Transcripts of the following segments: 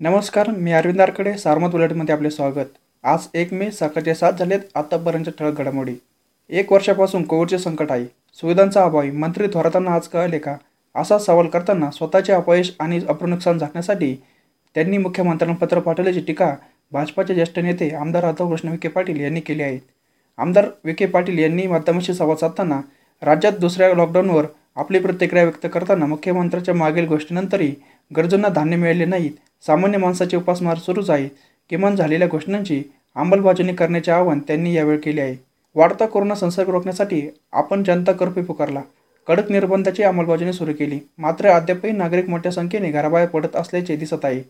नमस्कार मी अरविंद आरकडे सारमत बुलेटमध्ये आपले स्वागत. आज एक मे सकाळचे सात झालेत आतापर्यंत ठळक घडामोडी. एक वर्षापासून कोविडचे संकट आहे. सुविधांचा अभावी मंत्री थोरातांना आज कळले का? असा सवाल करताना स्वतःचे अपयश आणि अप्रनुकसान झाकण्यासाठी त्यांनी मुख्यमंत्र्यांना पत्र पाठवल्याची टीका भाजपाचे ज्येष्ठ नेते आमदार राधाकृष्ण विखे पाटील यांनी केली आहे. आमदार विखे पाटील यांनी माध्यमांशी संवाद साधताना राज्यात दुसऱ्या लॉकडाऊनवर आपली प्रतिक्रिया व्यक्त करताना मुख्यमंत्र्यांच्या मागील गोष्टीनंतरही गरजूंना धान्य मिळाले नाहीत. सामान्य माणसाची उपासमार सुरूच आहे. किमान झालेल्या घोषणांची अंमलबजावणी करण्याचे आवाहन त्यांनी यावेळी केले आहे. वाढता कोरोना संसर्ग रोखण्यासाठी आपण जनता कर्फ्यू पुकारला. कडक निर्बंधाची अंमलबजावणी सुरू केली. मात्र अद्यापही नागरिक मोठ्या संख्येने घराबाहेर पडत असल्याचे दिसत आहे.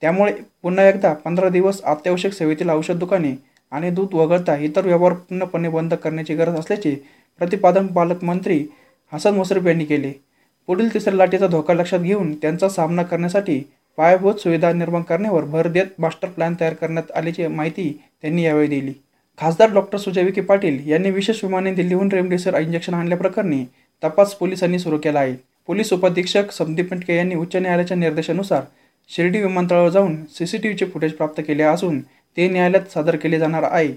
त्यामुळे पुन्हा एकदा पंधरा दिवस अत्यावश्यक सेवेतील औषध दुकाने आणि दूध वगळता इतर व्यवहार पूर्णपणे बंद करण्याची गरज असल्याचे प्रतिपादन पालकमंत्री हसन मुश्रीफ यांनी केले. पुढील तिसऱ्या लाटेचा धोका लक्षात घेऊन त्यांचा सामना करण्यासाठी पायाभूत सुविधा निर्माण करण्यावर भर देत मास्टर प्लॅन तयार करण्यात आल्याची माहिती त्यांनी यावेळी दिली. खासदार डॉक्टर सुजय विखे पाटील यांनी विशेष विमाने दिल्लीहून रेमडेसिवीर इंजेक्शन आणल्याप्रकरणी तपास पोलिसांनी सुरू केला आहे. पोलीस उपाधीक्षक संदीप पेंटके यांनी उच्च न्यायालयाच्या निर्देशानुसार शिर्डी विमानतळावर जाऊन सी सी टी व्हीचे फुटेज प्राप्त केले असून ते न्यायालयात सादर केले जाणार आहे.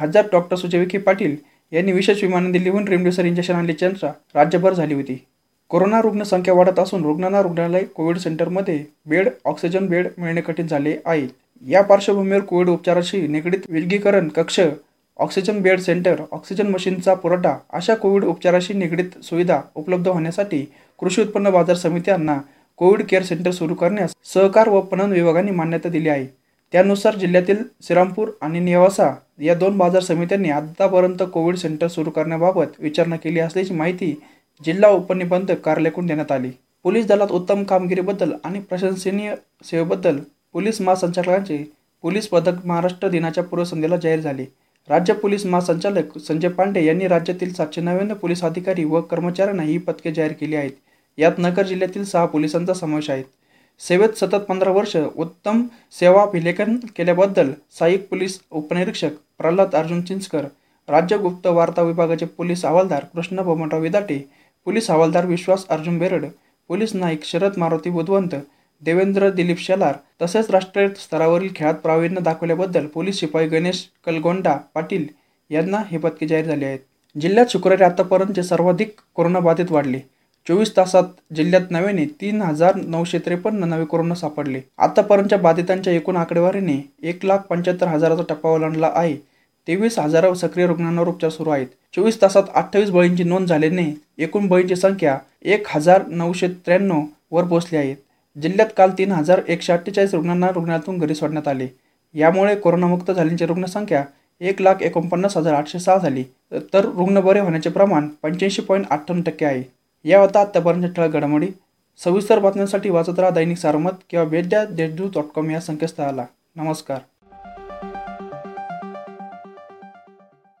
खासदार डॉक्टर सुजय विखे पाटील यांनी विशेष विमाने दिल्लीहून रेमडेसिवीर इंजेक्शन आणल्याची चर्चा राज्यभर झाली होती. कोरोना रुग्णसंख्या वाढत असून रुग्णांना रुग्णालय कोविड सेंटरमध्ये बेड ऑक्सिजन बेड मिळणे कठीण झाले आहे. या पार्श्वभूमीवर कोविड उपचाराशी निगडीत विलगीकरण कक्ष ऑक्सिजन बेड सेंटर ऑक्सिजन मशीनचा पुरवठा अशा कोविड उपचाराशी निगडीत सुविधा उपलब्ध होण्यासाठी कृषी उत्पन्न बाजार समित्यांना कोविड केअर सेंटर सुरू करण्यास सहकार व पणन विभागाने मान्यता दिली आहे. त्यानुसार जिल्ह्यातील श्रीरामपूर आणि नेवासा या दोन बाजार समित्यांनी आतापर्यंत कोविड सेंटर सुरू करण्याबाबत विचारणा केली असल्याची माहिती जिल्हा उपनिबंधक कार्यालयाकडून देण्यात आली. पोलीस दलात उत्तम कामगिरीबद्दल आणि प्रशंसनीय सेवेबद्दल पोलीस महासंचालकांचे पोलीस पदक महाराष्ट्र दिनाच्या पूर्वसंध्येला जाहीर झाले. राज्य पोलीस महासंचालक संजय पांडे यांनी राज्यातील सातशे नव्याण्णव पोलीस अधिकारी व कर्मचाऱ्यांना ही पदके जाहीर केली आहेत. यात नगर जिल्ह्यातील सहा पोलिसांचा समावेश आहे. सेवेत सतत पंधरा वर्ष उत्तम सेवा अभिलेखन केल्याबद्दल सहाय्यक पोलीस उपनिरीक्षक प्रल्हाद अर्जुन चिंचकर राज्य गुप्त वार्ता विभागाचे पोलीस हवालदार कृष्ण बबनराव विदाटे पोलीस हवालदार विश्वास अर्जुन बेरड पोलीस नाईक शरद मारुती बुधवंत देवेंद्र दिलीप शेलार तसेच राष्ट्रीय स्तरावरील खेळात प्रावीण्य दाखवल्याबद्दल पोलीस शिपाई गणेश कलगोंडा पाटील यांना हे पदके जाहीर झाले आहेत. जिल्ह्यात शुक्रवारी आतापर्यंतचे सर्वाधिक कोरोनाबाधित वाढले चोवीस तासात जिल्ह्यात नव्याने तीन हजार नऊशे त्रेपन्न नवे कोरोना सापडले. आतापर्यंतच्या बाधितांच्या एकूण आकडेवारीने एक लाख पंच्याहत्तर हजाराचा टप्पा ओलांडला आहे. तेवीस हजारावर सक्रिय रुग्णांवर उपचार सुरू आहेत. चोवीस तासात अठ्ठावीस बळींची नोंद झाल्याने एकूण बळींची संख्या एक हजार नऊशे त्र्याण्णव वर पोहोचली आहे. जिल्ह्यात काल तीन हजार एकशे अठ्ठेचाळीस रुग्णांना रुग्णालयातून घरी सोडण्यात आले. यामुळे कोरोनामुक्त झालेली रुग्णसंख्या एक लाख एकोणपन्नास हजार आठशे सहा झाली. तर रुग्ण बरे होण्याचे प्रमाण पंच्याऐंशी पॉईंट अठ्ठावन्न टक्के आहे. या होता आत्तापर्यंत ठळक घडामोडी. सविस्तर बातम्यांसाठी वाचत राहा दैनिक सारमत किंवा वेद्या देशदूत डॉट कॉम या संकेतस्थळाला. नमस्कार.